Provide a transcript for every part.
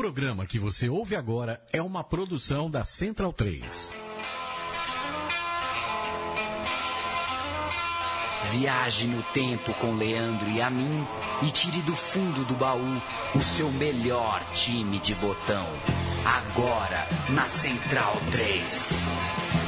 programa que você ouve agora é uma produção da Central 3. Viaje no tempo com Leandro e a mim e tire do fundo do baú o seu melhor time de botão. Agora na Central 3.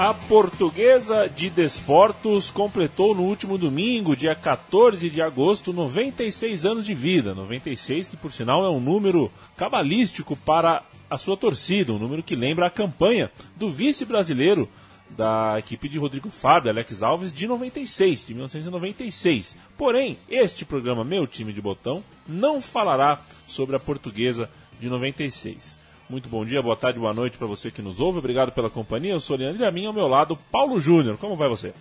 A portuguesa de Desportos completou no último domingo, dia 14 de agosto, 96 anos de vida. 96, que por sinal é um número cabalístico para a sua torcida, um número que lembra a campanha do vice-brasileiro da equipe de Rodrigo Fábio, Alex Alves, de 96, de 1996. Porém, este programa Meu Time de Botão não falará sobre a portuguesa de 96. Muito bom dia, boa tarde, boa noite para você que nos ouve. Obrigado pela companhia. Eu sou Leandro e a mim ao meu lado, Paulo Júnior. Como vai você?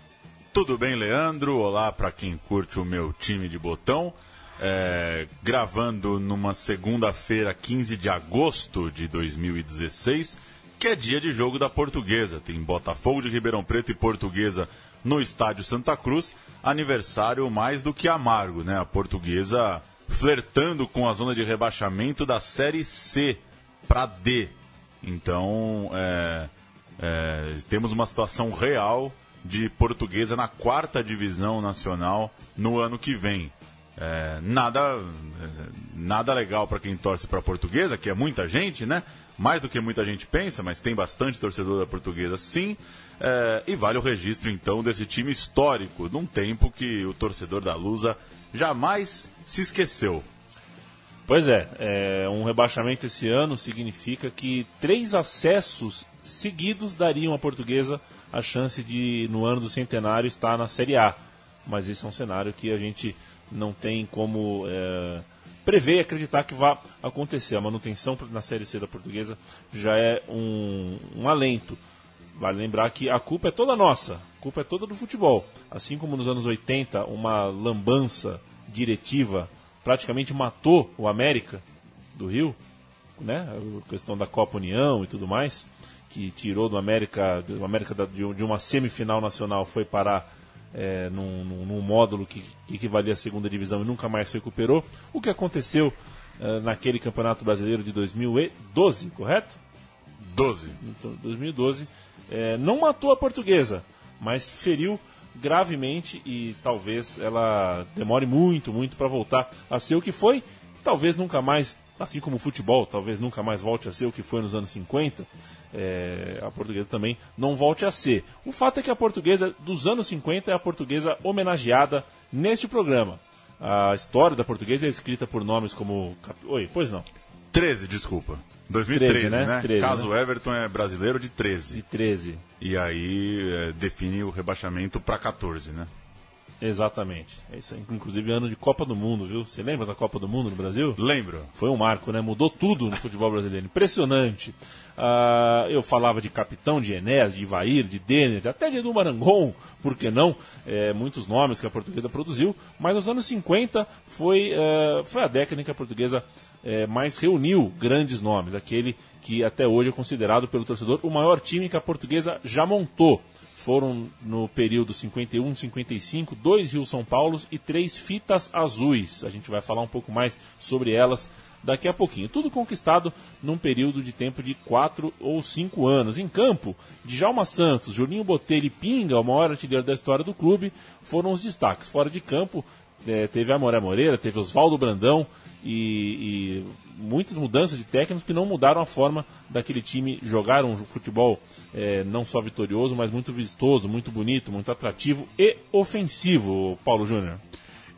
Tudo bem, Leandro? Olá para quem curte o meu time de botão. É, gravando numa segunda-feira, 15 de agosto de 2016, que é dia de jogo da Portuguesa. Tem Botafogo de Ribeirão Preto e Portuguesa no Estádio Santa Cruz. Aniversário mais do que amargo, né? A Portuguesa flertando com a zona de rebaixamento da Série C para D. Então, é, é, temos uma situação real de portuguesa na quarta divisão nacional no ano que vem. É, nada, é, nada legal para quem torce para portuguesa, que é muita gente, né? Mais do que muita gente pensa, mas tem bastante torcedor da portuguesa, sim. É, e vale o registro, então, desse time histórico, num tempo que o torcedor da Lusa jamais se esqueceu. Pois é, é, um rebaixamento esse ano significa que três acessos seguidos dariam à portuguesa a chance de, no ano do centenário, estar na Série A. Mas esse é um cenário que a gente não tem como é, prever e acreditar que vá acontecer. A manutenção na Série C da portuguesa já é um, um alento. Vale lembrar que a culpa é toda nossa, a culpa é toda do futebol. Assim como nos anos 80, uma lambança diretiva praticamente matou o América do Rio, né? A questão da Copa União e tudo mais, que tirou do América, do América de, uma semifinal nacional, foi parar é, num, num, num, módulo que, que equivalia à segunda divisão e nunca mais se recuperou. O que aconteceu é, naquele Campeonato Brasileiro de 2012, correto? 12. 2012. É, não matou a portuguesa, mas feriu gravemente e talvez ela demore muito, muito para voltar a ser o que foi. Talvez nunca mais, assim como o futebol, talvez nunca mais volte a ser o que foi nos anos 50. É, a portuguesa também não volte a ser. O fato é que a portuguesa dos anos 50 é a portuguesa homenageada neste programa. A história da portuguesa é escrita por nomes como. Oi, pois não. 13, desculpa. 2013, 13, né? né? 13, Caso né? Everton é brasileiro de 13. De 13. E aí é, define o rebaixamento para 14, né? Exatamente. É isso aí. Inclusive ano de Copa do Mundo, viu? Você lembra da Copa do Mundo no Brasil? Lembro. Foi um marco, né? Mudou tudo no futebol brasileiro. Impressionante. Uh, eu falava de capitão, de Enéas, de Ivair, de Denner, até de Edu Marangon, por que não? É, muitos nomes que a portuguesa produziu. Mas nos anos 50 foi, uh, foi a década em que a portuguesa é, mais reuniu grandes nomes, aquele que até hoje é considerado pelo torcedor o maior time que a portuguesa já montou. Foram no período 51, 55, dois Rio São Paulos e três fitas azuis. A gente vai falar um pouco mais sobre elas daqui a pouquinho. Tudo conquistado num período de tempo de quatro ou cinco anos. Em campo, Djalma Santos, Julinho Botelho e Pinga, o maior artilheiro da história do clube, foram os destaques. Fora de campo, é, teve a Moré Moreira, teve Oswaldo Brandão, e, muitas mudanças de técnicos que não mudaram a forma daquele time jogar um futebol é, não só vitorioso, mas muito vistoso, muito bonito, muito atrativo e ofensivo, Paulo Júnior.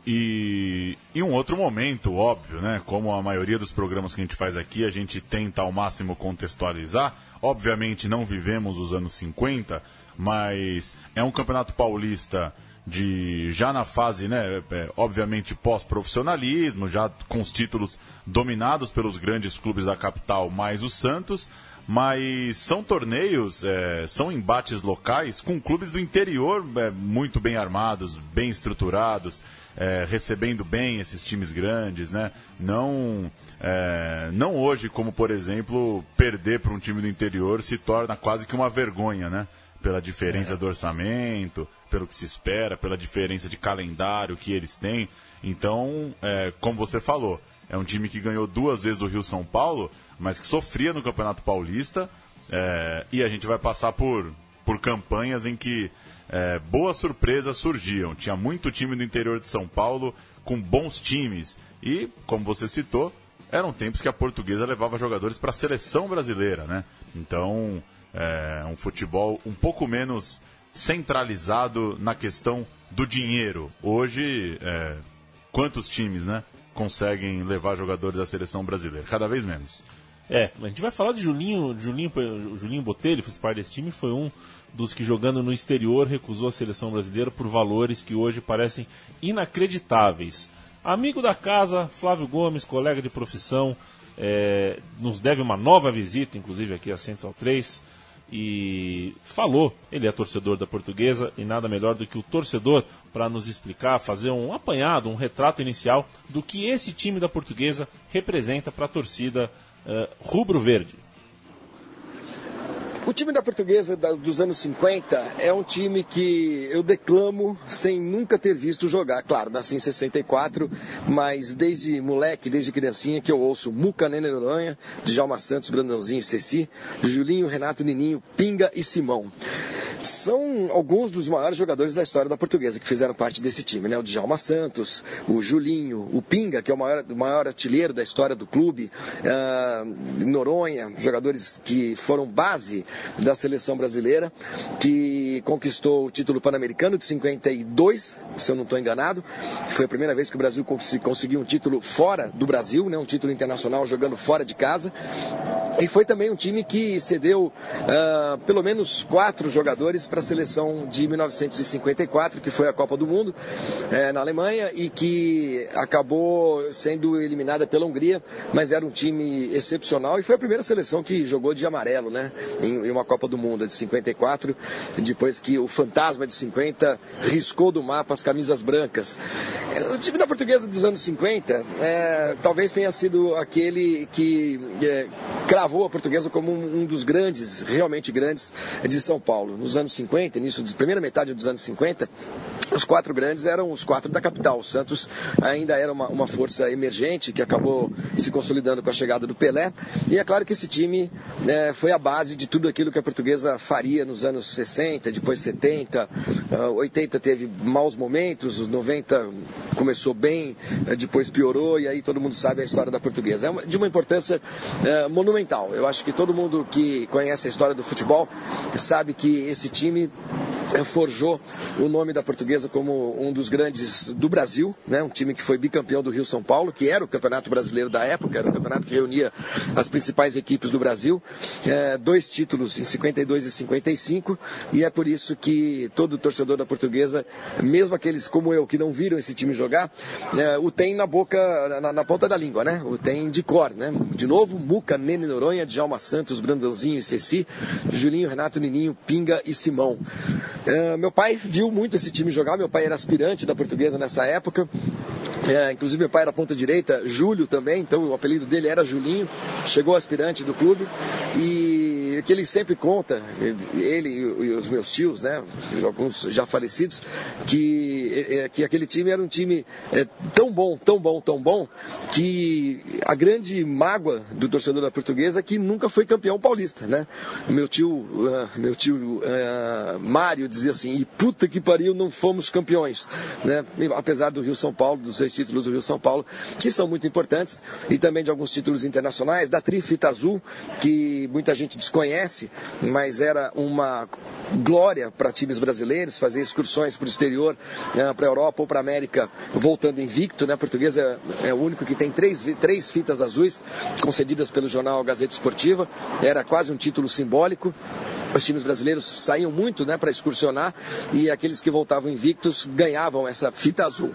E em um outro momento, óbvio, né? Como a maioria dos programas que a gente faz aqui, a gente tenta ao máximo contextualizar. Obviamente não vivemos os anos 50, mas é um campeonato paulista de já na fase, né, é, obviamente pós-profissionalismo, já com os títulos dominados pelos grandes clubes da capital, mais o Santos, mas são torneios, é, são embates locais com clubes do interior é, muito bem armados, bem estruturados, é, recebendo bem esses times grandes, né? Não, é, não hoje, como por exemplo, perder para um time do interior se torna quase que uma vergonha, né? Pela diferença é. do orçamento, pelo que se espera, pela diferença de calendário que eles têm. Então, é, como você falou, é um time que ganhou duas vezes o Rio São Paulo, mas que sofria no Campeonato Paulista. É, e a gente vai passar por, por campanhas em que é, boas surpresas surgiam. Tinha muito time do interior de São Paulo com bons times. E, como você citou, eram tempos que a portuguesa levava jogadores para a seleção brasileira, né? Então, é, um futebol um pouco menos centralizado na questão do dinheiro. Hoje, é, quantos times, né, conseguem levar jogadores da seleção brasileira? Cada vez menos. É, a gente vai falar de Julinho, Julinho, Julinho Botelho, fez parte desse time, foi um dos que jogando no exterior recusou a seleção brasileira por valores que hoje parecem inacreditáveis. Amigo da casa, Flávio Gomes, colega de profissão, é, nos deve uma nova visita, inclusive aqui a Central 3, e falou, ele é torcedor da portuguesa e nada melhor do que o torcedor para nos explicar, fazer um apanhado, um retrato inicial do que esse time da portuguesa representa para a torcida uh, rubro-verde. O time da portuguesa dos anos 50 é um time que eu declamo sem nunca ter visto jogar. Claro, nasci em 64, mas desde moleque, desde criancinha que eu ouço Muca Nene Noronha, Djalma Santos, Brandãozinho e Ceci, Julinho, Renato Nininho, Pinga e Simão são alguns dos maiores jogadores da história da portuguesa que fizeram parte desse time, né? O Djalma Santos, o Julinho, o Pinga, que é o maior, o maior artilheiro da história do clube, uh, Noronha, jogadores que foram base da seleção brasileira, que conquistou o título pan-americano de 52, se eu não estou enganado. Foi a primeira vez que o Brasil conseguiu um título fora do Brasil, né? Um título internacional jogando fora de casa. E foi também um time que cedeu uh, pelo menos quatro jogadores para a seleção de 1954, que foi a Copa do Mundo uh, na Alemanha e que acabou sendo eliminada pela Hungria, mas era um time excepcional e foi a primeira seleção que jogou de amarelo, né? Em, em uma Copa do Mundo de 54, depois que o fantasma de 50 riscou do mapa as camisas brancas. O time da portuguesa dos anos 50 é, talvez tenha sido aquele que é, cravou a portuguesa como um, um, dos grandes, realmente grandes, de São Paulo. Nos anos 50, início da primeira metade dos anos 50, os quatro grandes eram os quatro da capital. O Santos ainda era uma, uma força emergente que acabou se consolidando com a chegada do Pelé. E é claro que esse time é, foi a base de tudo aquilo que a portuguesa faria nos anos 60, depois 70, 80 teve maus momentos, os 90 começou bem, depois piorou e aí todo mundo sabe a história da portuguesa. É de uma importância é, monumental eu acho que todo mundo que conhece a história do futebol sabe que esse time eh, forjou o nome da portuguesa como um dos grandes do Brasil, né? um time que foi bicampeão do Rio São Paulo, que era o campeonato brasileiro da época, era o campeonato que reunia as principais equipes do Brasil, é, dois títulos em 52 e 55, e é por isso que todo torcedor da portuguesa, mesmo aqueles como eu que não viram esse time jogar, é, o tem na boca, na, na, ponta da língua, né? o tem de cor. Né? De novo, Muca, Nene Noronha, Djalma Santos, Brandãozinho e Ceci, Julinho, Renato, Nininho, Pinga e Simão. Uh, meu pai viu muito esse time jogar, meu pai era aspirante da portuguesa nessa época. É, inclusive meu pai era ponta direita, Júlio também, então o apelido dele era Julinho, chegou aspirante do clube e que ele sempre conta, ele e os meus tios, né, alguns já falecidos, que, é, que aquele time era um time é, tão bom, tão bom, tão bom, que a grande mágoa do torcedor da portuguesa é que nunca foi campeão paulista, né? Meu tio, uh, meu tio uh, Mário dizia assim, e puta que pariu, não fomos campeões, né? Apesar do Rio São Paulo, dos seis títulos do Rio São Paulo, que são muito importantes, e também de alguns títulos internacionais, da Trifita Azul, que muita gente desconhece, mas era uma glória para times brasileiros, fazer excursões para o exterior, para a Europa ou para a América, voltando invicto, né? Portuguesa é, é o único que tem três, três fitas azuis concedidas pelo jornal Gazeta Esportiva, era quase um título simbólico. Os times brasileiros saíam muito né, para excursionar e aqueles que voltavam invictos ganhavam essa fita azul.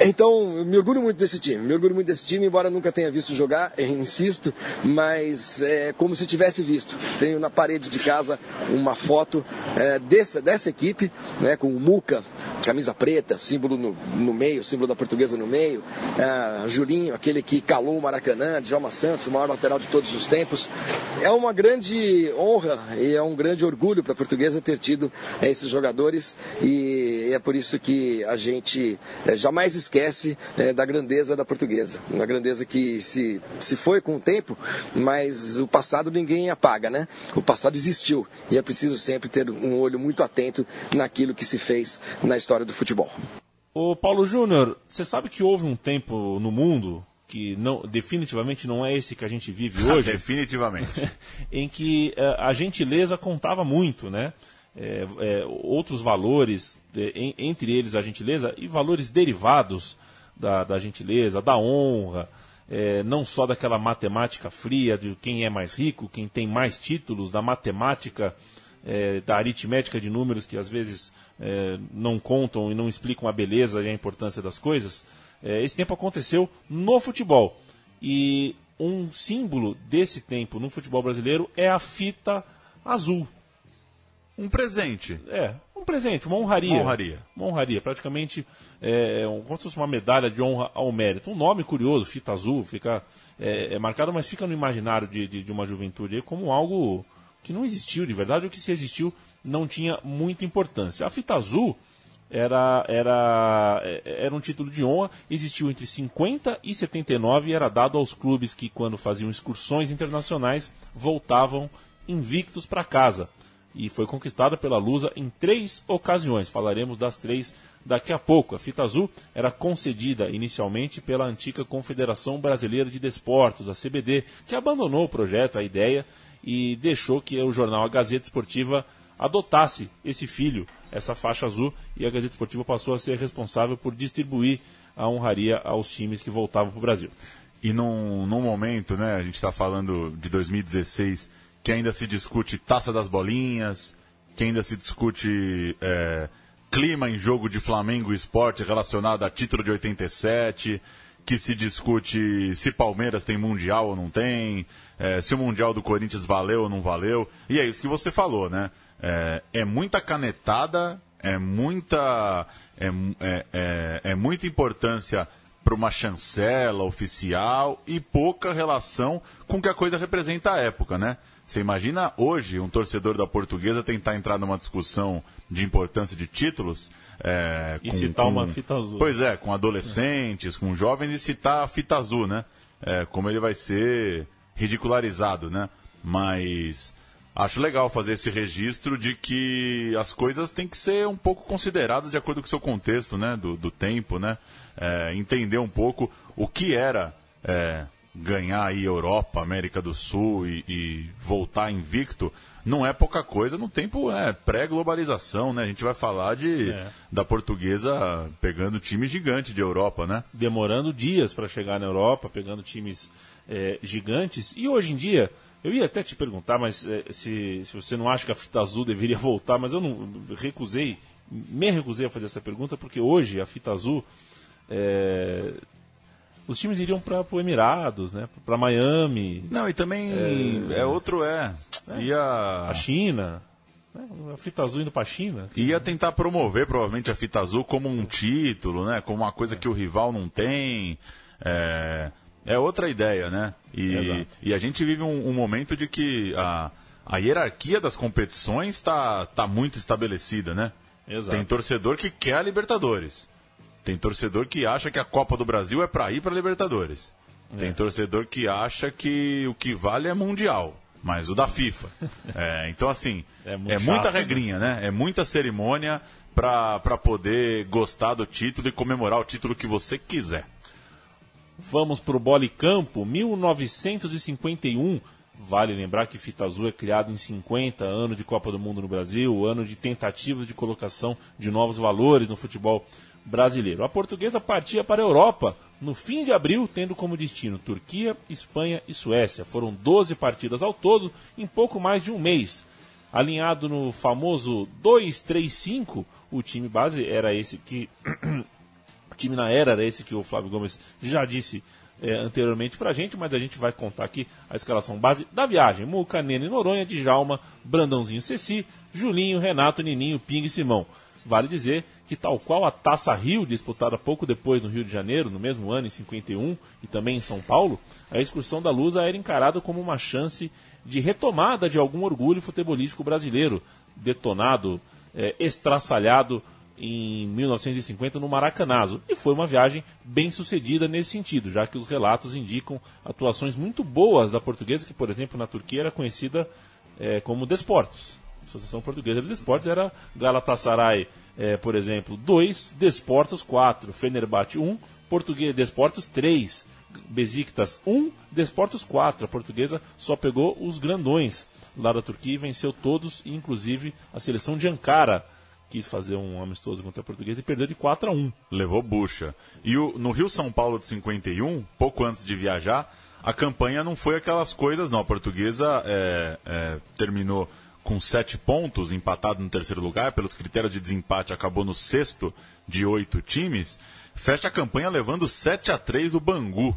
Então, eu me orgulho muito desse time, me orgulho muito desse time, embora nunca tenha visto jogar, insisto, mas é como se tivesse visto. Tenho na parede de casa uma foto é, dessa, dessa equipe, né, com o Muca, camisa preta, símbolo no, no meio, símbolo da portuguesa no meio, é, Julinho, aquele que calou o Maracanã, Djalma Santos, o maior lateral de todos os tempos. É uma grande honra e é um grande orgulho para a portuguesa ter tido é, esses jogadores e é por isso que a gente é, jamais esquece da grandeza da portuguesa. Uma grandeza que se, se foi com o tempo, mas o passado ninguém apaga, né? O passado existiu e é preciso sempre ter um olho muito atento naquilo que se fez na história do futebol. Ô Paulo Júnior, você sabe que houve um tempo no mundo que não, definitivamente não é esse que a gente vive hoje. definitivamente. em que uh, a gentileza contava muito, né? É, é, outros valores, é, entre eles a gentileza, e valores derivados da, da gentileza, da honra, não só daquela matemática fria de quem é mais rico, quem tem mais títulos, da matemática, é, da aritmética de números que às vezes é, não contam e não explicam a beleza e a importância das coisas. É, esse tempo aconteceu no futebol. E um símbolo desse tempo no futebol brasileiro é a fita azul. Um presente. É, um presente, uma honraria. Uma honraria. Uma honraria, praticamente é, como se fosse uma medalha de honra ao mérito. Um nome curioso, fita azul, fica é, é marcado, mas fica no imaginário de, de, de, uma juventude aí como algo que não existiu de verdade, ou que se existiu não tinha muita importância. A fita azul era, era, é, era um título de honra, existiu entre 50 e 79 e era dado aos clubes que, quando faziam excursões internacionais, voltavam invictos para casa. E foi conquistada pela Lusa em três ocasiões. Falaremos das três daqui a pouco. A fita azul era concedida inicialmente pela antiga Confederação Brasileira de Desportos, a CBD, que abandonou o projeto, a ideia, e deixou que o jornal A Gazeta Esportiva adotasse esse filho, essa faixa azul, e a Gazeta Esportiva passou a ser responsável por distribuir a honraria aos times que voltavam para o Brasil. E num, num momento, né, a gente está falando de 2016, que ainda se discute taça das bolinhas, que ainda se discute é, clima em jogo de Flamengo e esporte relacionado a título de 87, que se discute se Palmeiras tem Mundial ou não tem, é, se o Mundial do Corinthians valeu ou não valeu. E é isso que você falou, né? É, é muita canetada, é muita, é, é, é, é muita importância para uma chancela oficial e pouca relação com o que a coisa representa à época, né? Você imagina hoje um torcedor da portuguesa tentar entrar numa discussão de importância de títulos. É, e com, citar com, uma fita azul. Pois é, com adolescentes, com jovens e citar a fita azul, né? É, como ele vai ser ridicularizado, né? Mas acho legal fazer esse registro de que as coisas têm que ser um pouco consideradas de acordo com o seu contexto, né? Do, do tempo, né? É, entender um pouco o que era é, ganhar aí Europa, América do Sul e, e, voltar invicto não é pouca coisa no tempo é, pré-globalização, né? A gente vai falar de é. da portuguesa pegando time gigante de Europa, né? Demorando dias para chegar na Europa, pegando times é, gigantes. E hoje em dia, eu ia até te perguntar, mas é, se, se você não acha que a fita azul deveria voltar, mas eu não recusei, me recusei a fazer essa pergunta, porque hoje a fita azul é, os times iriam para o Emirados, né? Para Miami. Não, e também é, é outro é. é. Ia a China. Né? A fita azul indo para a China. Ia tentar promover provavelmente a fita azul como um título, né? Como uma coisa que o rival não tem. É, é outra ideia, né? E, e a gente vive um, um, momento de que a, a hierarquia das competições está tá muito estabelecida, né? Exato. Tem torcedor que quer a Libertadores. Tem torcedor que acha que a Copa do Brasil é para ir para Libertadores. É. Tem torcedor que acha que o que vale é Mundial, mas o da FIFA. é, então, assim, é, é chato, muita né? regrinha, né? É muita cerimônia para poder gostar do título e comemorar o título que você quiser. Vamos para o Bole Campo, 1951. Vale lembrar que Fita Azul é criado em 50, ano de Copa do Mundo no Brasil, ano de tentativas de colocação de novos valores no futebol brasileiro. A portuguesa partia para a Europa no fim de abril, tendo como destino Turquia, Espanha e Suécia. Foram 12 partidas ao todo em pouco mais de um mês. Alinhado no famoso 2-3-5, o time base era esse que. o time na era era esse que o Flávio Gomes já disse é, anteriormente pra gente, mas a gente vai contar aqui a escalação base da viagem. Muca, Nene, Noronha, Djalma, Brandãozinho, Ceci, Julinho, Renato, Nininho, Ping e Simão. Vale dizer que, tal qual a Taça Rio, disputada pouco depois no Rio de Janeiro, no mesmo ano, em 51, e também em São Paulo, a excursão da Lusa era encarada como uma chance de retomada de algum orgulho futebolístico brasileiro, detonado, é, estraçalhado em 1950 no Maracanazo. E foi uma viagem bem sucedida nesse sentido, já que os relatos indicam atuações muito boas da portuguesa, que, por exemplo, na Turquia era conhecida é, como Desportos. Associação Portuguesa de Desportos era Galatasaray, é, por exemplo, 2, Desportos 4, Fenerbahçe 1, Português Desportos 3, Besiktas 1, Desportos 4. A portuguesa só pegou os grandões lá da Turquia e venceu todos, inclusive a seleção de Ankara, quis fazer um amistoso contra a portuguesa e perdeu de 4 a 1. Levou bucha. E o, no Rio São Paulo de 51, pouco antes de viajar, a campanha não foi aquelas coisas, não. A portuguesa é, é, terminou com sete pontos, empatado no terceiro lugar, pelos critérios de desempate, acabou no sexto de oito times. Fecha a campanha levando 7 a 3 do Bangu.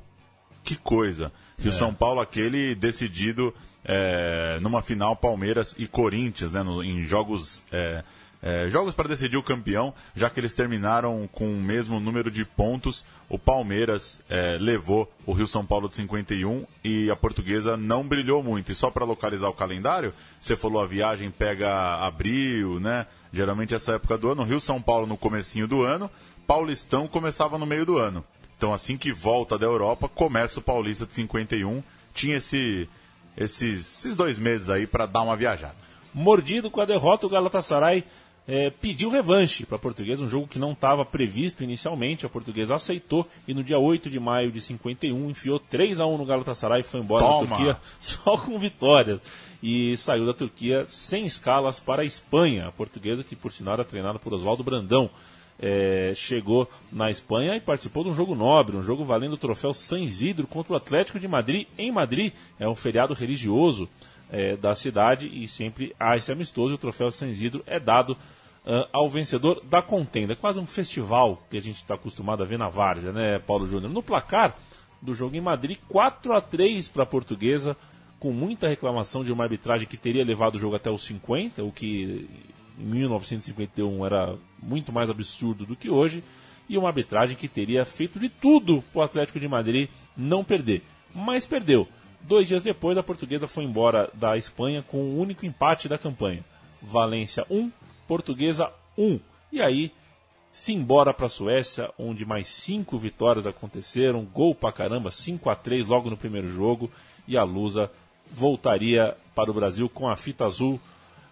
Que coisa. Rio é. São Paulo, aquele decidido é, numa final Palmeiras e Corinthians, né, no, em jogos é, é, jogos para decidir o campeão, já que eles terminaram com o mesmo número de pontos. O Palmeiras é, levou o Rio São Paulo de 51 e a portuguesa não brilhou muito. E só para localizar o calendário, você falou a viagem pega abril, né? Geralmente essa época do ano. Rio São Paulo no comecinho do ano, Paulistão começava no meio do ano. Então assim que volta da Europa, começa o Paulista de 51. Tinha esse, esses, esses dois meses aí para dar uma viajada. Mordido com a derrota, o Galatasaray é, pediu revanche para a portuguesa, um jogo que não estava previsto inicialmente. A portuguesa aceitou e no dia 8 de maio de 51 enfiou 3 a 1 no Galatasaray e foi embora Toma. da Turquia só com vitórias. E saiu da Turquia sem escalas para a Espanha. A portuguesa, que por sinal era treinada por Oswaldo Brandão, é, chegou na Espanha e participou de um jogo nobre, um jogo valendo o troféu San Isidro contra o Atlético de Madrid em Madrid. É um feriado religioso é, da cidade e sempre há esse amistoso. E o troféu San Isidro é dado uh, ao vencedor da contenda. É quase um festival que a gente está acostumado a ver na Várzea, né, Paulo Júnior? No placar do jogo em Madrid, 4 a 3 para a portuguesa, com muita reclamação de uma arbitragem que teria levado o jogo até os 50, o que em 1951 era muito mais absurdo do que hoje, e uma arbitragem que teria feito de tudo para o Atlético de Madrid não perder. Mas perdeu. Dois dias depois, a portuguesa foi embora da Espanha com o único empate da campanha. Valência 1, Portuguesa 1. E aí, se embora para a Suécia, onde mais cinco vitórias aconteceram, gol pra caramba, 5 a 3 logo no primeiro jogo, e a Lusa voltaria para o Brasil com a fita azul.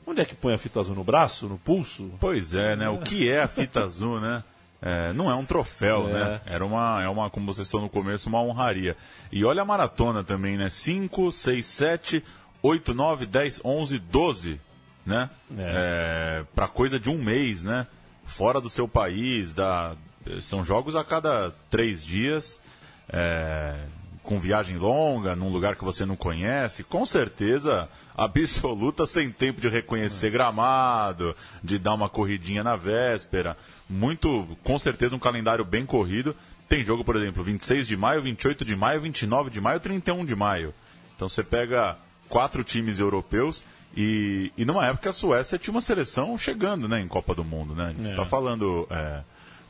Onde é que põe a fita azul? No braço? No pulso? Pois é, né? O que é a fita azul, né? É, não é um troféu, é. né? Era uma, é uma, como vocês estão no começo, uma honraria. E olha a maratona também, né? 5, 6, 7, 8, 9, 10, 11, 12 né? É. É, para coisa de um mês, né? Fora do seu país, da... são jogos a cada três dias, é... com viagem longa, num lugar que você não conhece, com certeza absoluta, sem tempo de reconhecer gramado, de dar uma corridinha na véspera. Muito, com certeza, um calendário bem corrido. Tem jogo, por exemplo, 26 de maio, 28 de maio, 29 de maio, 31 de maio. Então você pega quatro times europeus e, e numa época a Suécia tinha uma seleção chegando né, em Copa do Mundo. Né? A gente está é. falando. É,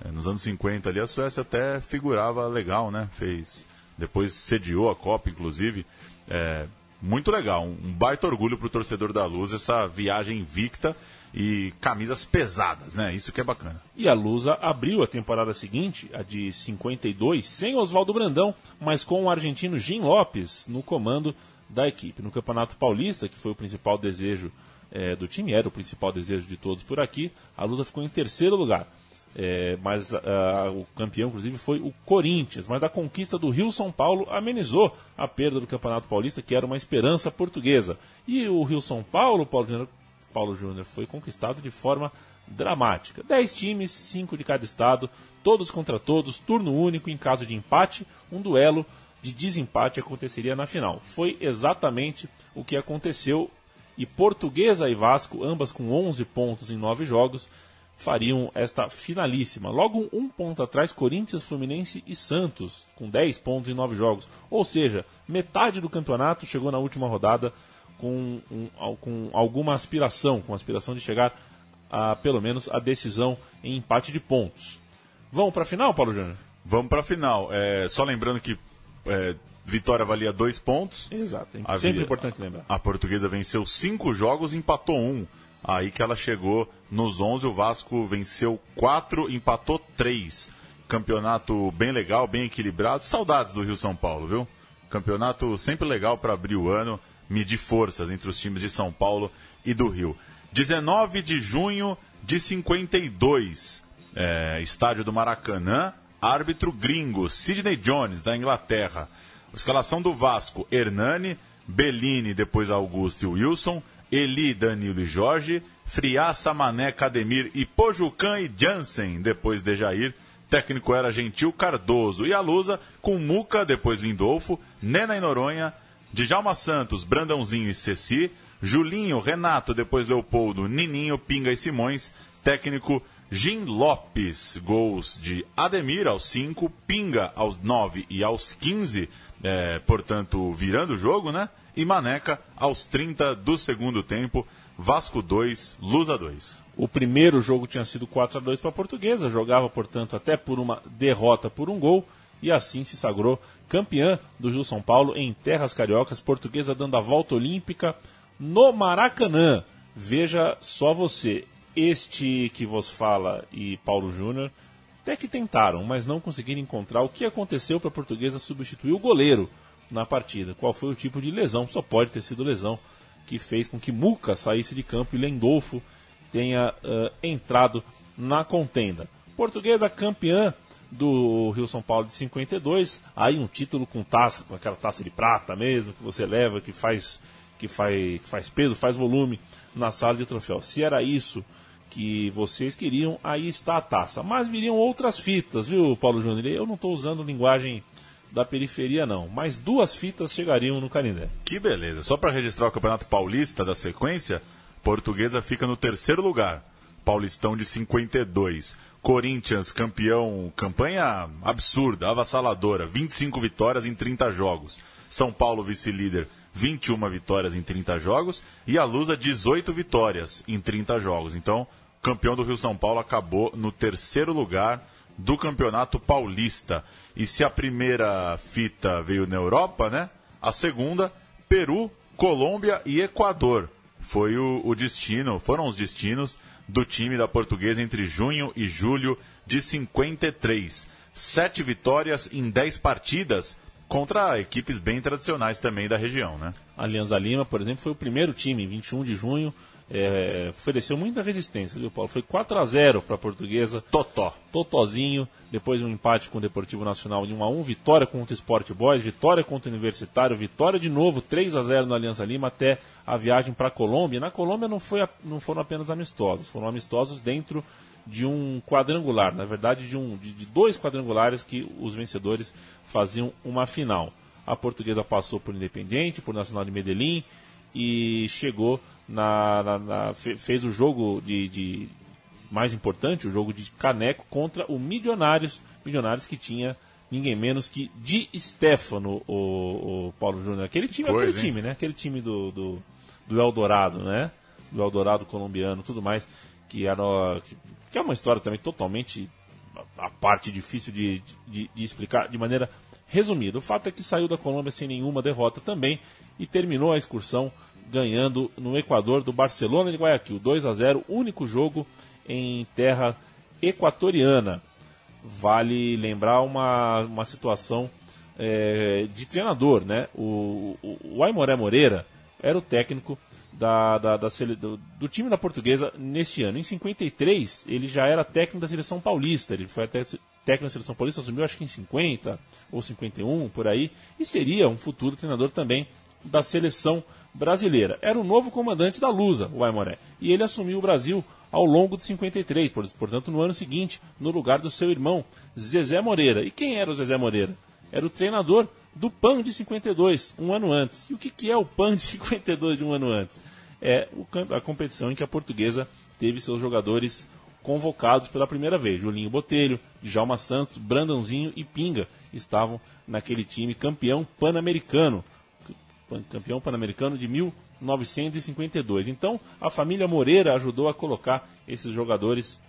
é, nos anos 50 ali, a Suécia até figurava legal, né? Fez. Depois sediou a Copa, inclusive. É, muito legal, um, baita orgulho para o torcedor da Luz, essa viagem invicta e camisas pesadas, né? Isso que é bacana. E a Lusa abriu a temporada seguinte, a de 52, sem Oswaldo Brandão, mas com o argentino Jim Lopes no comando da equipe. No Campeonato Paulista, que foi o principal desejo é, do time, era o principal desejo de todos por aqui, a Lusa ficou em terceiro lugar. É, mas o campeão, inclusive, foi o Corinthians. Mas a conquista do Rio São Paulo amenizou a perda do Campeonato Paulista, que era uma esperança portuguesa. E o Rio São Paulo, Paulo Júnior, Paulo Júnior foi conquistado de forma dramática. Dez times, cinco de cada estado, todos contra todos, turno único em caso de empate, um duelo de desempate aconteceria na final. Foi exatamente o que aconteceu e Portuguesa e Vasco, ambas com 11 pontos em 9 jogos, fariam esta finalíssima. Logo um ponto atrás, Corinthians, Fluminense e Santos, com 10 pontos em 9 jogos. Ou seja, metade do campeonato chegou na última rodada com, um, com alguma aspiração, com aspiração de chegar a pelo menos a decisão em empate de pontos. Vamos para a final, Paulo Júnior? Vamos para a final. É, só lembrando que é, vitória valia dois pontos. Exato. Sempre importante lembrar. A portuguesa venceu cinco jogos e empatou um. Aí que ela chegou nos 11. O Vasco venceu 4, empatou 3. Campeonato bem legal, bem equilibrado. Saudades do Rio São Paulo, viu? Campeonato sempre legal para abrir o ano, medir forças entre os times de São Paulo e do Rio. 19 de junho de 52, é, estádio do Maracanã, árbitro gringo, Sidney Jones, da Inglaterra. Escalação do Vasco, Hernani, Bellini, depois Augusto e Wilson, Eli, Danilo e Jorge, Friaça, Mané, Cademir e Pojucan e Jansen, depois de Jair. Técnico era Gentil Cardoso e a Lusa com Muca, depois Lindolfo, Nena e Noronha, Djalma Santos, Brandãozinho e Ceci, Julinho, Renato, depois Leopoldo, Nininho, Pinga e Simões, técnico Jim Lopes, gols de Ademir aos 5, Pinga aos 9 e aos 15, é, portanto, virando o jogo, né? E Maneca aos 30 do segundo tempo, Vasco 2, Lusa 2. O primeiro jogo tinha sido 4 a 2 para a Portuguesa, jogava, portanto, até por uma derrota por um gol, e assim se sagrou campeã do Rio São Paulo em terras cariocas, Portuguesa dando a volta olímpica no Maracanã. Veja só você, este que vos fala e Paulo Júnior até que tentaram, mas não conseguiram encontrar o que aconteceu para a portuguesa substituir o goleiro na partida. Qual foi o tipo de lesão? Só pode ter sido lesão que fez com que Muca saísse de campo e Lendolfo tenha uh, entrado na contenda. Portuguesa campeã do Rio São Paulo de 52, aí um título com taça, com aquela taça de prata mesmo que você leva, que faz que faz, que faz peso, faz volume na sala de troféu. Se era isso que vocês queriam, aí está a taça. Mas viriam outras fitas, viu, Paulo Júnior? Eu não estou usando linguagem da periferia, não. Mas duas fitas chegariam no Canindé. Que beleza. Só para registrar o Campeonato Paulista da sequência, Portuguesa fica no terceiro lugar. Paulistão de 52. Corinthians, campeão, campanha absurda, avassaladora, 25 vitórias em 30 jogos. São Paulo, vice-líder, 21 vitórias em 30 jogos. E a Lusa, 18 vitórias em 30 jogos. Então, campeão do Rio São Paulo acabou no terceiro lugar do Campeonato Paulista. E se a primeira fita veio na Europa, né? A segunda, Peru, Colômbia e Equador. Foi o, o destino, foram os destinos do time da Portuguesa entre junho e julho de 53. Sete vitórias em dez partidas contra equipes bem tradicionais também da região, né? Alianza Lima, por exemplo, foi o primeiro time, 21 de junho, é, ofereceu muita resistência, viu, Paulo? Foi 4 a 0 para a portuguesa. Totó. Totozinho, depois um empate com o Deportivo Nacional de 1 a 1 vitória contra o Sport Boys, vitória contra o Universitário, vitória de novo, 3 a 0 no Aliança Lima até a viagem para a Colômbia. Na Colômbia não, foi, não foram apenas amistosos, foram amistosos dentro de um quadrangular, na verdade de, um, de, de dois quadrangulares que os vencedores faziam uma final. A portuguesa passou por Independiente, por Nacional de Medellín e chegou na, na, na, fez o jogo de, de, mais importante, o jogo de caneco contra o Milionários, Milionários que tinha ninguém menos que Di Stefano, o, o Paulo Júnior. Aquele time, Coisa, aquele time, né? Aquele time do, do, do, Eldorado, né? Do Eldorado colombiano, tudo mais, que era que, que é uma história também totalmente a parte difícil de, de, de explicar de maneira resumida. O fato é que saiu da Colômbia sem nenhuma derrota também e terminou a excursão ganhando no Equador do Barcelona de Guayaquil, 2 a 0, único jogo em terra equatoriana. Vale lembrar uma, uma situação é, de treinador, né? O, o, o Aimoré Moreira era o técnico da, da, da do, do, time da portuguesa neste ano. Em 53, ele já era técnico da seleção paulista. Ele foi até técnico da seleção paulista, assumiu acho que em 50 ou 51, por aí, e seria um futuro treinador também da seleção brasileira. Era o novo comandante da Lusa, o Aimoré. E ele assumiu o Brasil ao longo de 53, portanto no ano seguinte, no lugar do seu irmão, Zezé Moreira. E quem era o Zezé Moreira? Era o treinador do PAN de 52, um ano antes. E o que, que é o PAN de 52 de um ano antes? É a competição em que a portuguesa teve seus jogadores convocados pela primeira vez. Julinho Botelho, Djalma Santos, Brandãozinho e Pinga estavam naquele time campeão pan-americano campeão pan-americano de 1952. Então, a família Moreira ajudou a colocar esses jogadores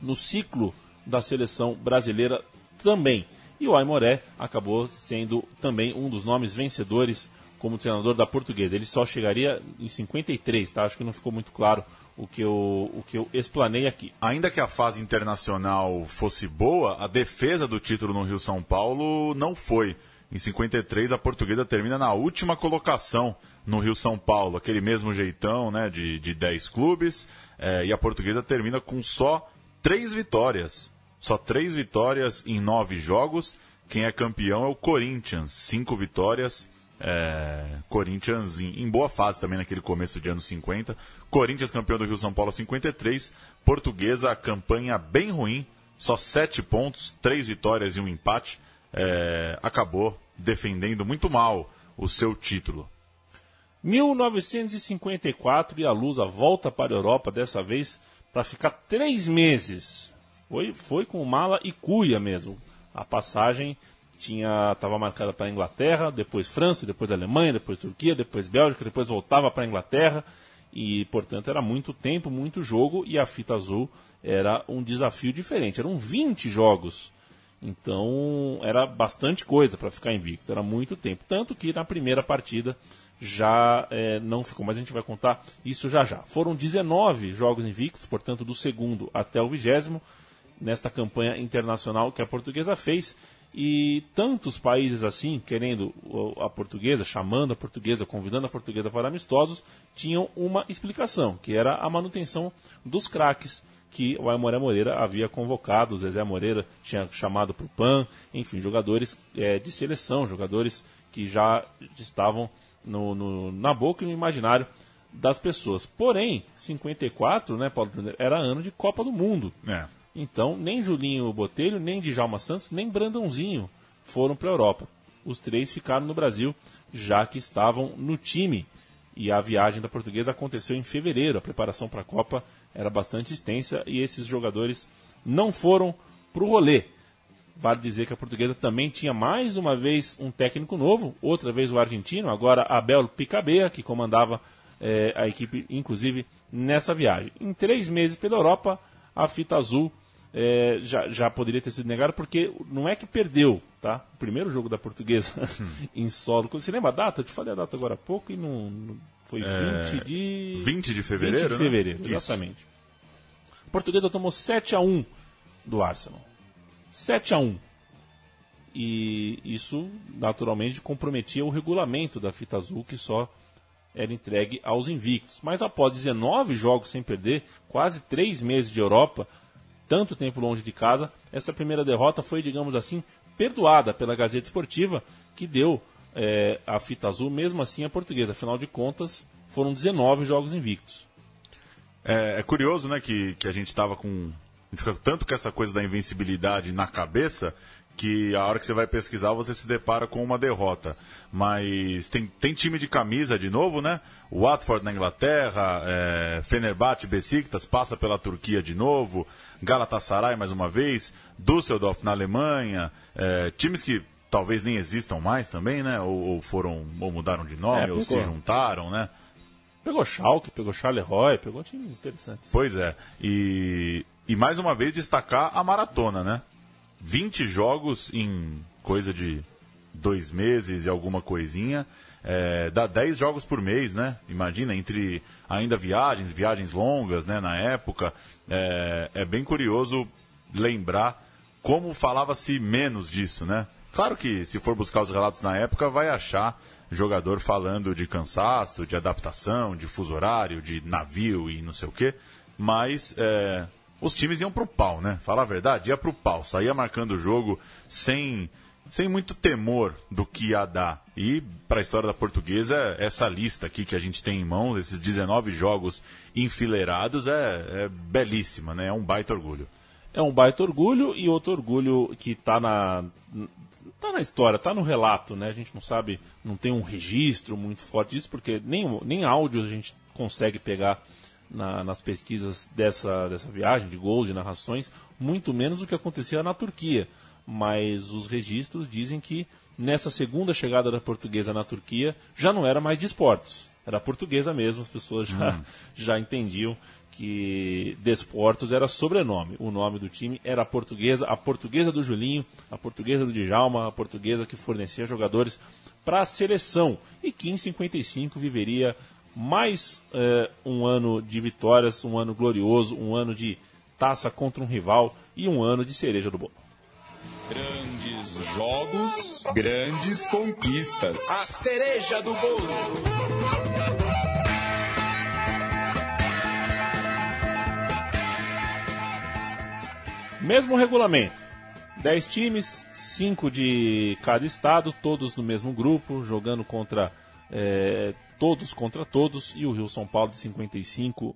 no ciclo da seleção brasileira também. E o Aimoré acabou sendo também um dos nomes vencedores como treinador da Portuguesa. Ele só chegaria em 53, tá? Acho que não ficou muito claro o que eu, o que eu explanei aqui. Ainda que a fase internacional fosse boa, a defesa do título no Rio São Paulo não foi. Em 53, a portuguesa termina na última colocação no Rio São Paulo, aquele mesmo jeitão né, de, de 10 clubes, é, e a portuguesa termina com só três vitórias. Só três vitórias em nove jogos. Quem é campeão é o Corinthians, cinco vitórias. É, Corinthians em, em, boa fase também naquele começo de anos 50. Corinthians campeão do Rio São Paulo 53. Portuguesa, campanha bem ruim, só sete pontos, três vitórias e um empate. É, acabou defendendo muito mal o seu título. 1954 e a Lusa volta para a Europa, dessa vez para ficar três meses. Foi, foi com mala e cuia mesmo. A passagem tinha estava marcada para a Inglaterra, depois França, depois Alemanha, depois Turquia, depois Bélgica, depois voltava para a Inglaterra e, portanto, era muito tempo, muito jogo e a fita azul era um desafio diferente. Eram 20 jogos então era bastante coisa para ficar invicto, era muito tempo. Tanto que na primeira partida já é, não ficou, mas a gente vai contar isso já já. Foram 19 jogos invictos, portanto, do segundo até o vigésimo, nesta campanha internacional que a portuguesa fez. E tantos países assim, querendo a portuguesa, chamando a portuguesa, convidando a portuguesa para amistosos, tinham uma explicação, que era a manutenção dos craques que o Aimoré Moreira havia convocado, o Zezé Moreira tinha chamado para o PAN, enfim, jogadores é, de seleção, jogadores que já estavam no, no, na boca e no imaginário das pessoas. Porém, 54, né, Paulo era ano de Copa do Mundo. É. Então, nem Julinho Botelho, nem Djalma Santos, nem Brandãozinho foram para a Europa. Os três ficaram no Brasil, já que estavam no time. E a viagem da portuguesa aconteceu em fevereiro. A preparação para a Copa era bastante extensa e esses jogadores não foram para o rolê. Vale dizer que a portuguesa também tinha mais uma vez um técnico novo, outra vez o argentino, agora Abel Picabea, que comandava eh, a equipe, inclusive, nessa viagem. Em três meses pela Europa, a fita azul eh, já, já poderia ter sido negada, porque não é que perdeu, tá? O primeiro jogo da portuguesa em solo. Você lembra a data? Eu te falei a data agora há pouco e não, não foi é... 20 de. 20 de fevereiro? 20 de fevereiro, né? exatamente. A portuguesa tomou 7 a 1 do Arsenal. 7 a 1 E isso, naturalmente, comprometia o regulamento da fita azul, que só era entregue aos invictos. Mas após 19 jogos sem perder, quase 3 meses de Europa, tanto tempo longe de casa, essa primeira derrota foi, digamos assim, perdoada pela Gazeta Esportiva, que deu é, a fita azul, mesmo assim a portuguesa. Afinal de contas, foram 19 jogos invictos. É, é curioso, né, que, que a gente estava com. A gente fica tanto com essa coisa da invencibilidade na cabeça que a hora que você vai pesquisar você se depara com uma derrota. Mas tem, tem time de camisa de novo, né? Watford na Inglaterra, é, Fenerbahçe, Besiktas passa pela Turquia de novo, Galatasaray mais uma vez, Düsseldorf na Alemanha, é, times que talvez nem existam mais também, né? Ou, ou foram, ou mudaram de nome, é, ou se juntaram, né? Pegou Schalke, pegou Charleroi, pegou times interessantes. Pois é. E, e mais uma vez destacar a maratona, né? 20 jogos em coisa de dois meses e alguma coisinha. É, dá 10 jogos por mês, né? Imagina, entre ainda viagens, viagens longas, né? Na época. É, é bem curioso lembrar como falava-se menos disso, né? Claro que se for buscar os relatos na época, vai achar jogador falando de cansaço, de adaptação, de fuso horário, de navio e não sei o quê. Mas é, os times iam pro pau, né? Falar a verdade, ia pro pau. Saía marcando o jogo sem, sem muito temor do que ia dar. E para a história da portuguesa, essa lista aqui que a gente tem em mãos, esses 19 jogos enfileirados, é, é belíssima, né? É um baita orgulho. É um baita orgulho e outro orgulho que está na, tá na história, tá no relato, né? A gente não sabe, não tem um registro muito forte disso, porque nem, nem áudio a gente consegue pegar na, nas pesquisas dessa, dessa viagem, de gols, de narrações, muito menos do que acontecia na Turquia. Mas os registros dizem que nessa segunda chegada da portuguesa na Turquia já não era mais de esportes, era portuguesa mesmo, as pessoas já, hum. já entendiam que Desportos era sobrenome. O nome do time era a portuguesa, a portuguesa do Julinho, a portuguesa do Djalma, a portuguesa que fornecia jogadores para a seleção e que em 55 viveria mais eh, um ano de vitórias, um ano glorioso, um ano de taça contra um rival e um ano de cereja do bolo. Grandes jogos, grandes conquistas. A cereja do bolo. Mesmo regulamento. 10 times, 5 de cada estado, todos no mesmo grupo, jogando contra é, todos contra todos, e o Rio São Paulo de 55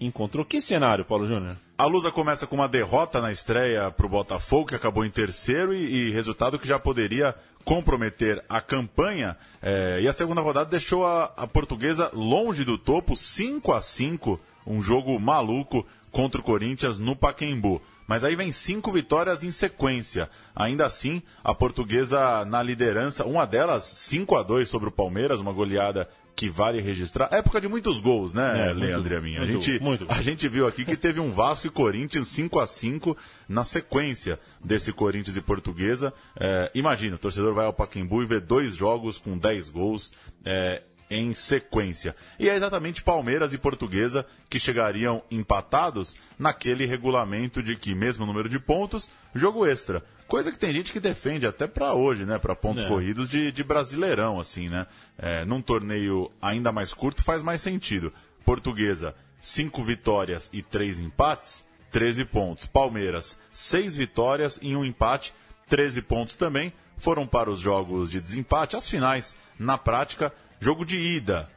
encontrou. Que cenário, Paulo Júnior? A Lusa começa com uma derrota na estreia para o Botafogo, que acabou em terceiro, e, e, resultado que já poderia comprometer a campanha. É, e a segunda rodada deixou a, a portuguesa longe do topo, 5 a 5 um jogo maluco contra o Corinthians no Paquembu. Mas aí vem cinco vitórias em sequência. Ainda assim, a portuguesa na liderança, uma delas 5 a 2 sobre o Palmeiras, uma goleada que vale registrar. Época de muitos gols, né, é, Leandro e a minha? A gente, muito. a gente viu aqui que teve um Vasco e Corinthians 5 a 5 na sequência desse Corinthians e Portuguesa. É, imagina, o torcedor vai ao Paquembu e vê dois jogos com 10 gols. É, em sequência. E é exatamente Palmeiras e Portuguesa que chegariam empatados naquele regulamento de que, mesmo número de pontos, jogo extra. Coisa que tem gente que defende até para hoje, né? Para pontos é. corridos de, de, brasileirão, assim, né? É, num torneio ainda mais curto faz mais sentido. Portuguesa, cinco vitórias e três empates, 13 pontos. Palmeiras, seis vitórias e um empate, 13 pontos também. Foram para os jogos de desempate, as finais, na prática, Jogo de ida: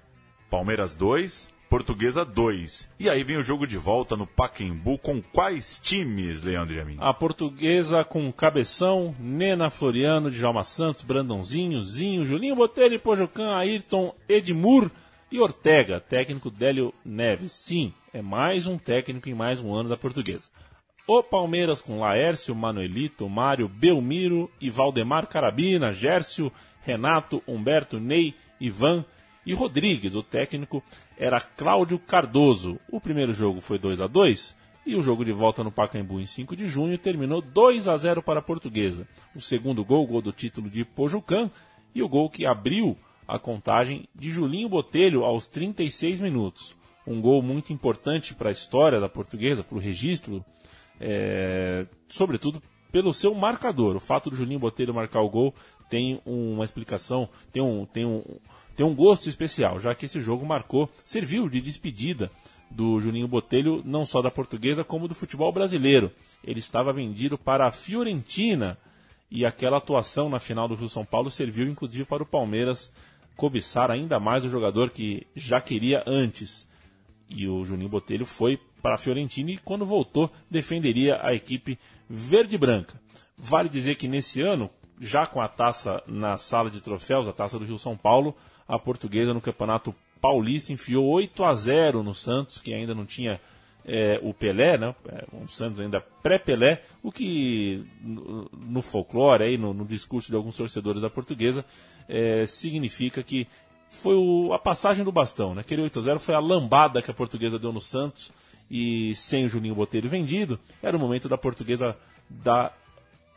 Palmeiras 2, Portuguesa 2. E aí vem o jogo de volta no Paquembu com quais times, Leandro e a? A Portuguesa com Cabeção, Nena Floriano, Djalma Santos, Brandãozinho, Zinho, Julinho Botelho, Pojucan, Ayrton, Edmur e Ortega, técnico Délio Neves. Sim, é mais um técnico em mais um ano da Portuguesa. O Palmeiras com Laércio, Manuelito, Mário, Belmiro e Valdemar Carabina, Gércio, Renato, Humberto, Ney, Ivan e Rodrigues. O técnico era Cláudio Cardoso. O primeiro jogo foi 2 a 2 e o jogo de volta no Pacaembu em 5 de junho terminou 2 a 0 para a Portuguesa. O segundo gol, gol do título de Pojucan, e o gol que abriu a contagem de Julinho Botelho aos 36 minutos. Um gol muito importante para a história da Portuguesa, para o registro, é, sobretudo pelo seu marcador. O fato do Julinho Botelho marcar o gol tem uma explicação, tem um, tem um, tem um gosto especial, já que esse jogo marcou, serviu de despedida do Juninho Botelho, não só da portuguesa, como do futebol brasileiro. Ele estava vendido para a Fiorentina e aquela atuação na final do Rio São Paulo serviu inclusive para o Palmeiras cobiçar ainda mais o jogador que já queria antes. E o Juninho Botelho foi para a Fiorentina e quando voltou defenderia a equipe verde-branca. Vale dizer que nesse ano, já com a taça na sala de troféus, a taça do Rio São Paulo, a portuguesa no Campeonato Paulista enfiou 8 a 0 no Santos, que ainda não tinha é, o Pelé, né? É, um Santos ainda pré-Pelé, o que no, no folclore, aí, no, no, discurso de alguns torcedores da portuguesa, é, significa que foi o, a passagem do bastão. Né? Aquele 8 a 0 foi a lambada que a portuguesa deu no Santos e sem o Juninho Botelho vendido, era o momento da portuguesa dar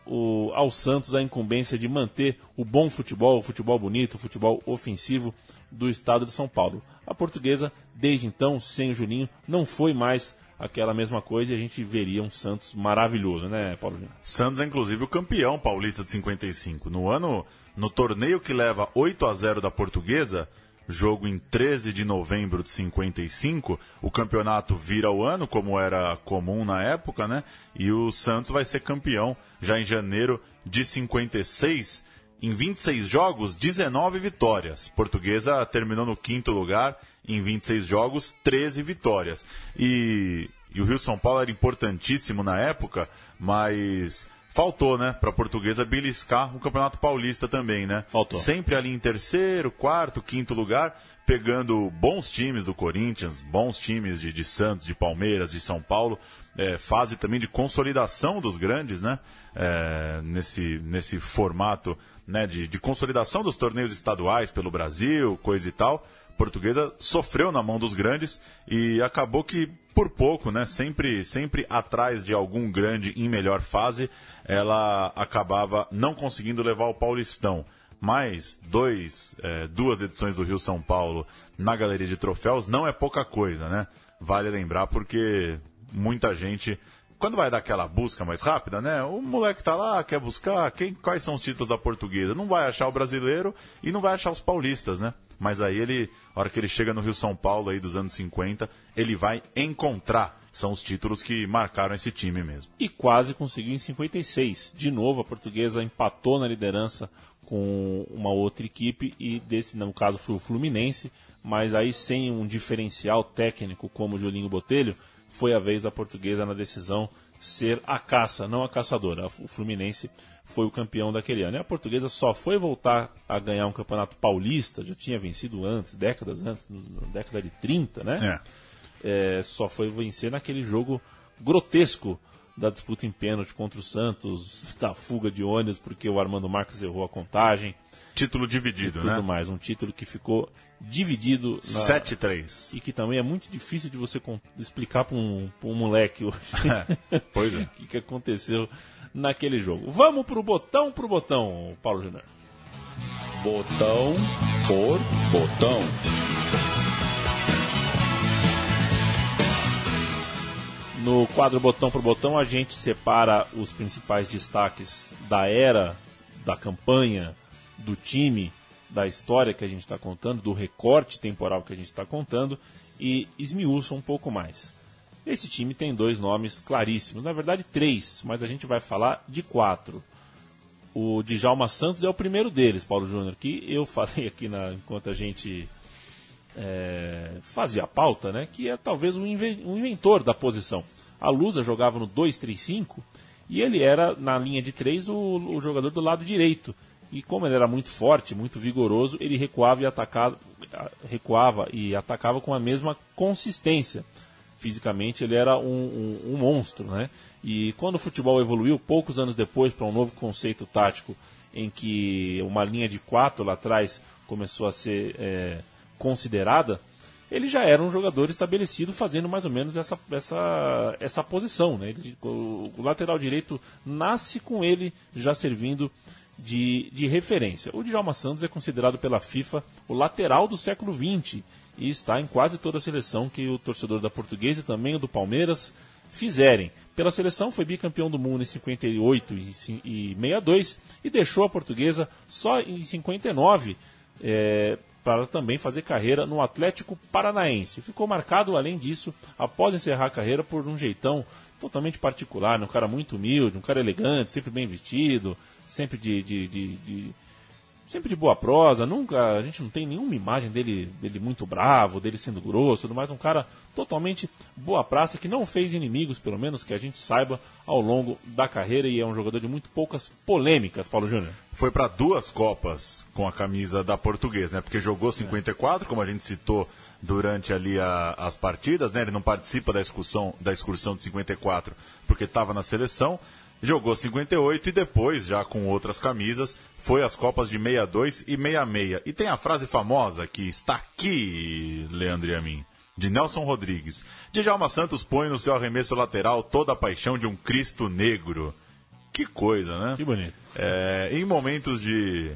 o, ao Santos a incumbência de manter o bom futebol, o futebol bonito, o futebol ofensivo do estado de São Paulo. A portuguesa, desde então, sem o Juninho, não foi mais aquela mesma coisa e a gente veria um Santos maravilhoso, né, Paulo? Santos é inclusive o campeão paulista de 55. No ano, no torneio que leva 8 a 0 da portuguesa, jogo em 13 de novembro de 55. O campeonato vira o ano, como era comum na época, né? E o Santos vai ser campeão já em janeiro de 56. Em 26 jogos, 19 vitórias. Portuguesa terminou no quinto lugar, em 26 jogos, 13 vitórias. E, e o Rio São Paulo era importantíssimo na época, mas faltou, né, para a portuguesa beliscar o Campeonato Paulista também, né? Faltou. Sempre ali em terceiro, quarto, quinto lugar, pegando bons times do Corinthians, bons times de, de Santos, de Palmeiras, de São Paulo, é, fase também de consolidação dos grandes, né? É, nesse, nesse formato né, de, de consolidação dos torneios estaduais pelo Brasil, coisa e tal. Portuguesa sofreu na mão dos grandes e acabou que por pouco, né, sempre sempre atrás de algum grande em melhor fase, ela acabava não conseguindo levar o Paulistão. mais dois, é, duas edições do Rio São Paulo na galeria de troféus não é pouca coisa, né? Vale lembrar porque muita gente quando vai dar aquela busca mais rápida, né? O moleque tá lá, quer buscar quem, quais são os títulos da portuguesa. Não vai achar o brasileiro e não vai achar os paulistas, né? Mas aí ele, a hora que ele chega no Rio São Paulo aí dos anos 50, ele vai encontrar. São os títulos que marcaram esse time mesmo. E quase conseguiu em 56. De novo, a portuguesa empatou na liderança com uma outra equipe e desse, no caso foi o Fluminense, mas aí sem um diferencial técnico como o Julinho Botelho, foi a vez da portuguesa na decisão ser a caça, não a caçadora. O Fluminense foi o campeão daquele ano. E a portuguesa só foi voltar a ganhar um campeonato paulista, já tinha vencido antes, décadas antes, na década de 30, né? É. É, só foi vencer naquele jogo grotesco da disputa em pênalti contra o Santos, da fuga de ônibus, porque o Armando Marques errou a contagem. Título dividido, tudo né? Tudo mais, um título que ficou dividido. Na... 7-3. E que também é muito difícil de você explicar para um, um moleque hoje. pois é. o que, que aconteceu naquele jogo. Vamos pro botão pro botão, Paulo Júnior. Botão por botão. No quadro botão por botão, a gente separa os principais destaques da era, da campanha, do time, da história que a gente está contando, do recorte temporal que a gente está contando e esmiuça um pouco mais. Esse time tem dois nomes claríssimos, na verdade três, mas a gente vai falar de quatro. O Djalma Santos é o primeiro deles, Paulo Júnior, que eu falei aqui na, enquanto a gente é, fazia pauta, né, que é talvez um, inventor da posição. A Lusa jogava no 2-3-5 e ele era, na linha de três, o, o jogador do lado direito. E como ele era muito forte, muito vigoroso, ele recuava e atacava, recuava e atacava com a mesma consistência. Fisicamente ele era um, um, um monstro, né? E quando o futebol evoluiu, poucos anos depois, para um novo conceito tático, em que uma linha de quatro lá atrás começou a ser é, considerada, ele já era um jogador estabelecido fazendo mais ou menos essa, essa, essa posição. Né? Ele, o, o, lateral direito nasce com ele já servindo de, de referência. O Djalma Santos é considerado pela FIFA o lateral do século XX e está em quase toda a seleção que o torcedor da Portuguesa e também o do Palmeiras fizerem. Pela seleção foi bicampeão do mundo em 58 e 62 e deixou a Portuguesa só em 59 é, para também fazer carreira no Atlético Paranaense. Ficou marcado, além disso, após encerrar a carreira, por um jeitão totalmente particular, né? um cara muito humilde, um cara elegante, sempre bem vestido, sempre de, de, de, de, sempre de boa prosa, nunca a gente não tem nenhuma imagem dele, dele muito bravo, dele sendo grosso, tudo mais, um cara totalmente boa praça que não fez inimigos, pelo menos que a gente saiba ao longo da carreira e é um jogador de muito poucas polêmicas, Paulo Júnior. Foi para duas copas com a camisa da Portuguesa, né? Porque jogou 54, é. como a gente citou durante ali a, as partidas, né? Ele não participa da excursão da excursão de 54 porque estava na seleção jogou 58 e depois, já com outras camisas, foi às Copas de 62 e 66. E tem a frase famosa que está aqui, Leandro e a mim, de Nelson Rodrigues. Djalma Santos põe no seu arremesso lateral toda a paixão de um Cristo negro. Que coisa, né? Que bonito. É, em momentos de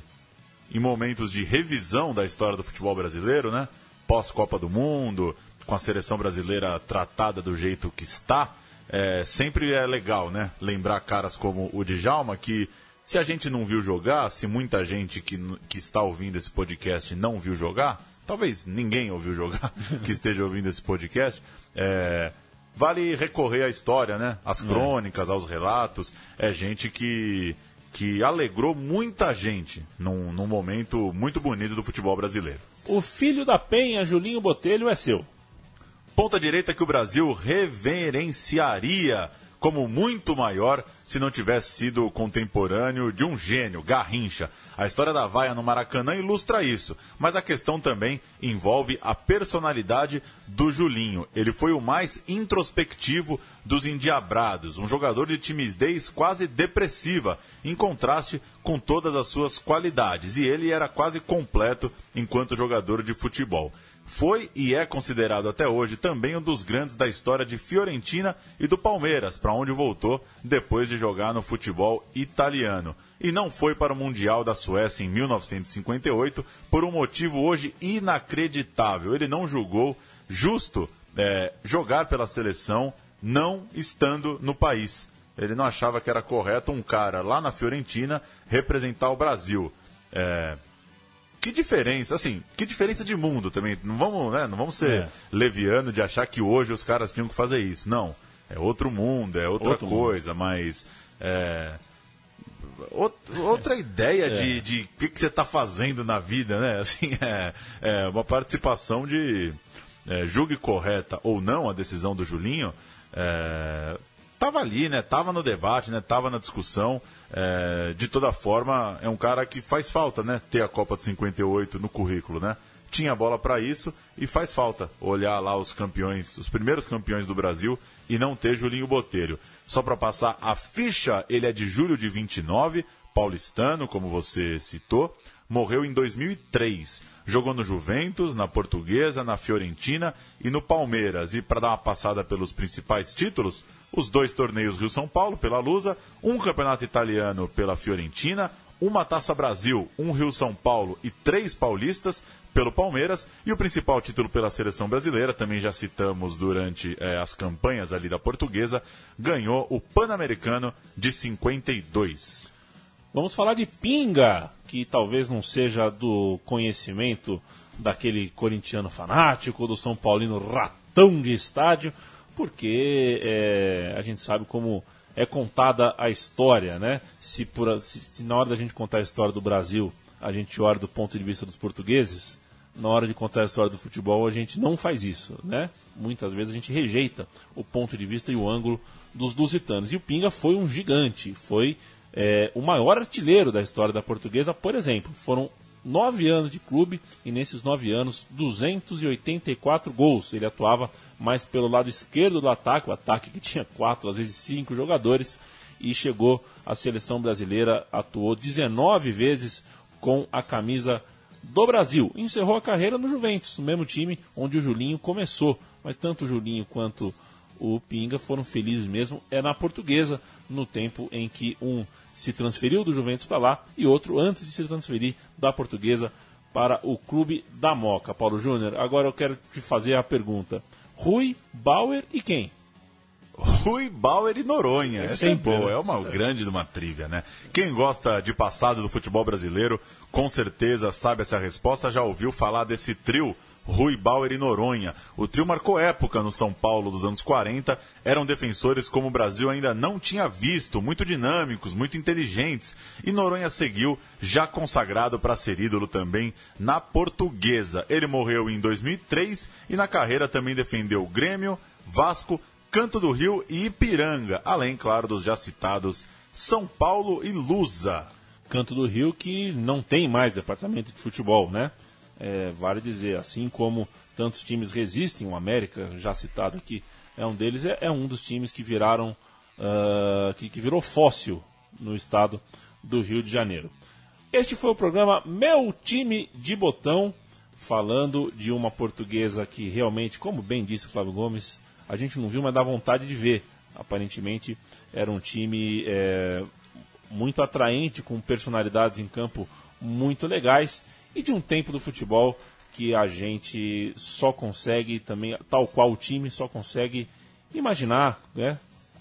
em momentos de revisão da história do futebol brasileiro, né? Pós Copa do Mundo, com a seleção brasileira tratada do jeito que está, é, sempre é legal, né? Lembrar caras como o Djalma, que se a gente não viu jogar, se muita gente que, que está ouvindo esse podcast não viu jogar, talvez ninguém ouviu jogar que esteja ouvindo esse podcast, é, vale recorrer à história, né? Às é. crônicas, aos relatos. É gente que, que alegrou muita gente num, num momento muito bonito do futebol brasileiro. O filho da Penha, Julinho Botelho, é seu ponta direita que o Brasil reverenciaria como muito maior se não tivesse sido contemporâneo de um gênio, Garrincha. A história da vaia no Maracanã ilustra isso, mas a questão também envolve a personalidade do Julinho. Ele foi o mais introspectivo dos endiabrados, um jogador de timidez quase depressiva, em contraste com todas as suas qualidades, e ele era quase completo enquanto jogador de futebol. Foi e é considerado até hoje também um dos grandes da história de Fiorentina e do Palmeiras, para onde voltou depois de jogar no futebol italiano. E não foi para o Mundial da Suécia em 1958 por um motivo hoje inacreditável. Ele não julgou justo é, jogar pela seleção não estando no país. Ele não achava que era correto um cara lá na Fiorentina representar o Brasil. É, que diferença, assim, que diferença de mundo também. Não vamos, né, não vamos ser É. leviano de achar que hoje os caras tinham que fazer isso. Não. É outro mundo, é outra Outro coisa, mas. É, out- outra ideia de, de o que, que você está fazendo na vida, né? Assim, é, é uma participação de é, julgue correta ou não a decisão do Julinho. É, tava ali, né? Tava no debate, né? Tava na discussão. É, de toda forma, é um cara que faz falta, né? Ter a Copa de 58 no currículo, né? Tinha bola para isso e faz falta olhar lá os campeões, os primeiros campeões do Brasil e não ter Julinho Botelho. Só para passar a ficha, ele é de julho de 29, paulistano, como você citou, morreu em 2003. Jogou no Juventus, na Portuguesa, na Fiorentina e no Palmeiras. E para dar uma passada pelos principais títulos, os dois torneios Rio-São Paulo pela Lusa, um campeonato italiano pela Fiorentina, uma Taça Brasil, um Rio-São Paulo e três paulistas pelo Palmeiras e o principal título pela seleção brasileira, também já citamos durante eh, as campanhas ali da portuguesa, ganhou o Pan-Americano de 52. Vamos falar de Pinga, que talvez não seja do conhecimento daquele corintiano fanático, do São Paulino ratão de estádio, porque é, a gente sabe como é contada a história, né? Se, por, se, se na hora da gente contar a história do Brasil, a gente olha do ponto de vista dos portugueses, na hora de contar a história do futebol, a gente não faz isso, né? Muitas vezes a gente rejeita o ponto de vista e o ângulo dos lusitanos. E o Pinga foi um gigante, foi é, o maior artilheiro da história da portuguesa, por exemplo. Foram nove anos de clube e nesses nove anos, 284 gols. Ele atuava mais pelo lado esquerdo do ataque, o ataque que tinha quatro, às vezes cinco jogadores, e chegou à seleção brasileira, atuou 19 vezes com a camisa do Brasil. Encerrou a carreira no Juventus, no mesmo time onde o Julinho começou. Mas tanto o Julinho quanto o Pinga foram felizes mesmo é na portuguesa, no tempo em que um se transferiu do Juventus para lá e outro antes de se transferir da portuguesa para o clube da Moca. Paulo Júnior, agora eu quero te fazer a pergunta. Rui, Bauer e quem? Rui Bauer e Noronha. Essa sempre, é boa, né? é uma grande de uma trivia, né? Quem gosta de passado do futebol brasileiro, com certeza sabe essa resposta, já ouviu falar desse trio Rui Bauer e Noronha. O trio marcou época no São Paulo dos anos 40, eram defensores como o Brasil ainda não tinha visto, muito dinâmicos, muito inteligentes. E Noronha seguiu, já consagrado para ser ídolo também na portuguesa. Ele morreu em 2003 e na carreira também defendeu Grêmio, Vasco, Canto do Rio e Ipiranga, além, claro, dos já citados São Paulo e Lusa. Canto do Rio que não tem mais departamento de futebol, né? É, vale dizer, assim como tantos times resistem, o América, já citado aqui, é um deles, é, é um dos times que viraram, ah, que, que virou fóssil no estado do Rio de Janeiro. Este foi o programa Meu Time de Botão, falando de uma portuguesa que realmente, como bem disse o Flávio Gomes, a gente não viu, mas dá vontade de ver. Aparentemente era um time é, muito atraente, com personalidades em campo muito legais e de um tempo do futebol que a gente só consegue também, tal qual o time, só consegue imaginar, né,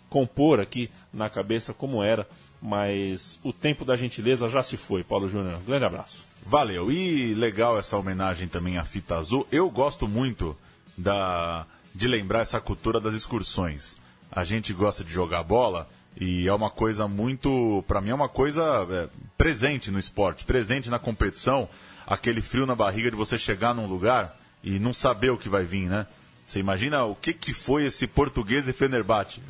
compor aqui na cabeça como era, mas o tempo da gentileza já se foi. Paulo Júnior, grande abraço. Valeu. E legal essa homenagem também à fita azul. Eu gosto muito da de lembrar essa cultura das excursões. A gente gosta de jogar bola e é uma coisa muito, para mim é uma coisa é, presente no esporte, presente na competição, aquele frio na barriga de você chegar num lugar e não saber o que vai vir, né? Você imagina o que, que foi esse português e Fenerbahçe?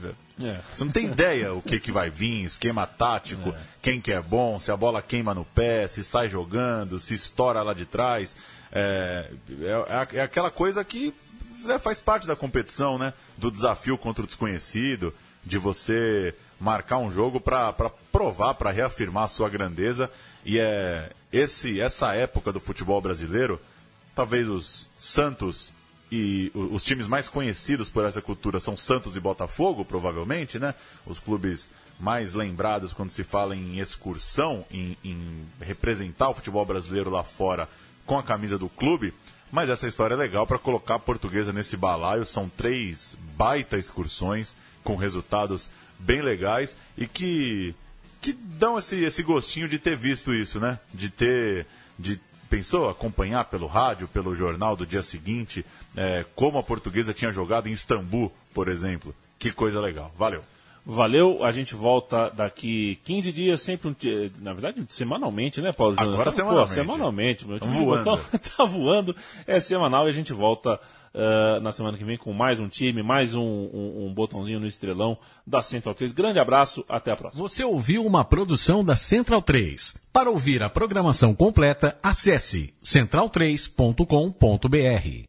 É. Você não tem ideia o que, que vai vir, esquema tático, quem que é bom, se a bola queima no pé, se sai jogando, se estoura lá de trás. É, é, é aquela coisa que né, faz parte da competição, né? Do desafio contra o desconhecido, de você marcar um jogo para provar, para reafirmar a sua grandeza. E é esse, essa época do futebol brasileiro, talvez os Santos e os times mais conhecidos por essa cultura são Santos e Botafogo, provavelmente, né? Os clubes mais lembrados quando se fala em excursão, em, em representar o futebol brasileiro lá fora com a camisa do clube. Mas essa história é legal para colocar a portuguesa nesse balaio. São três baita excursões com resultados bem legais e que, que dão esse, esse gostinho de ter visto isso, né? De ter. De, pensou acompanhar pelo rádio, pelo jornal do dia seguinte, é, como a portuguesa tinha jogado em Istambul, por exemplo. Que coisa legal. Valeu. Valeu, a gente volta daqui 15 dias, sempre um Na verdade, semanalmente, né, Paulo? Agora tá, semanalmente. Pô, semanalmente. Meu time voando. Botão tá voando. É semanal e a gente volta uh, na semana que vem com mais um time, mais um, um, um botãozinho no estrelão da Central 3. Grande abraço, até a próxima. Você ouviu uma produção da Central 3. Para ouvir a programação completa, acesse central3.com.br.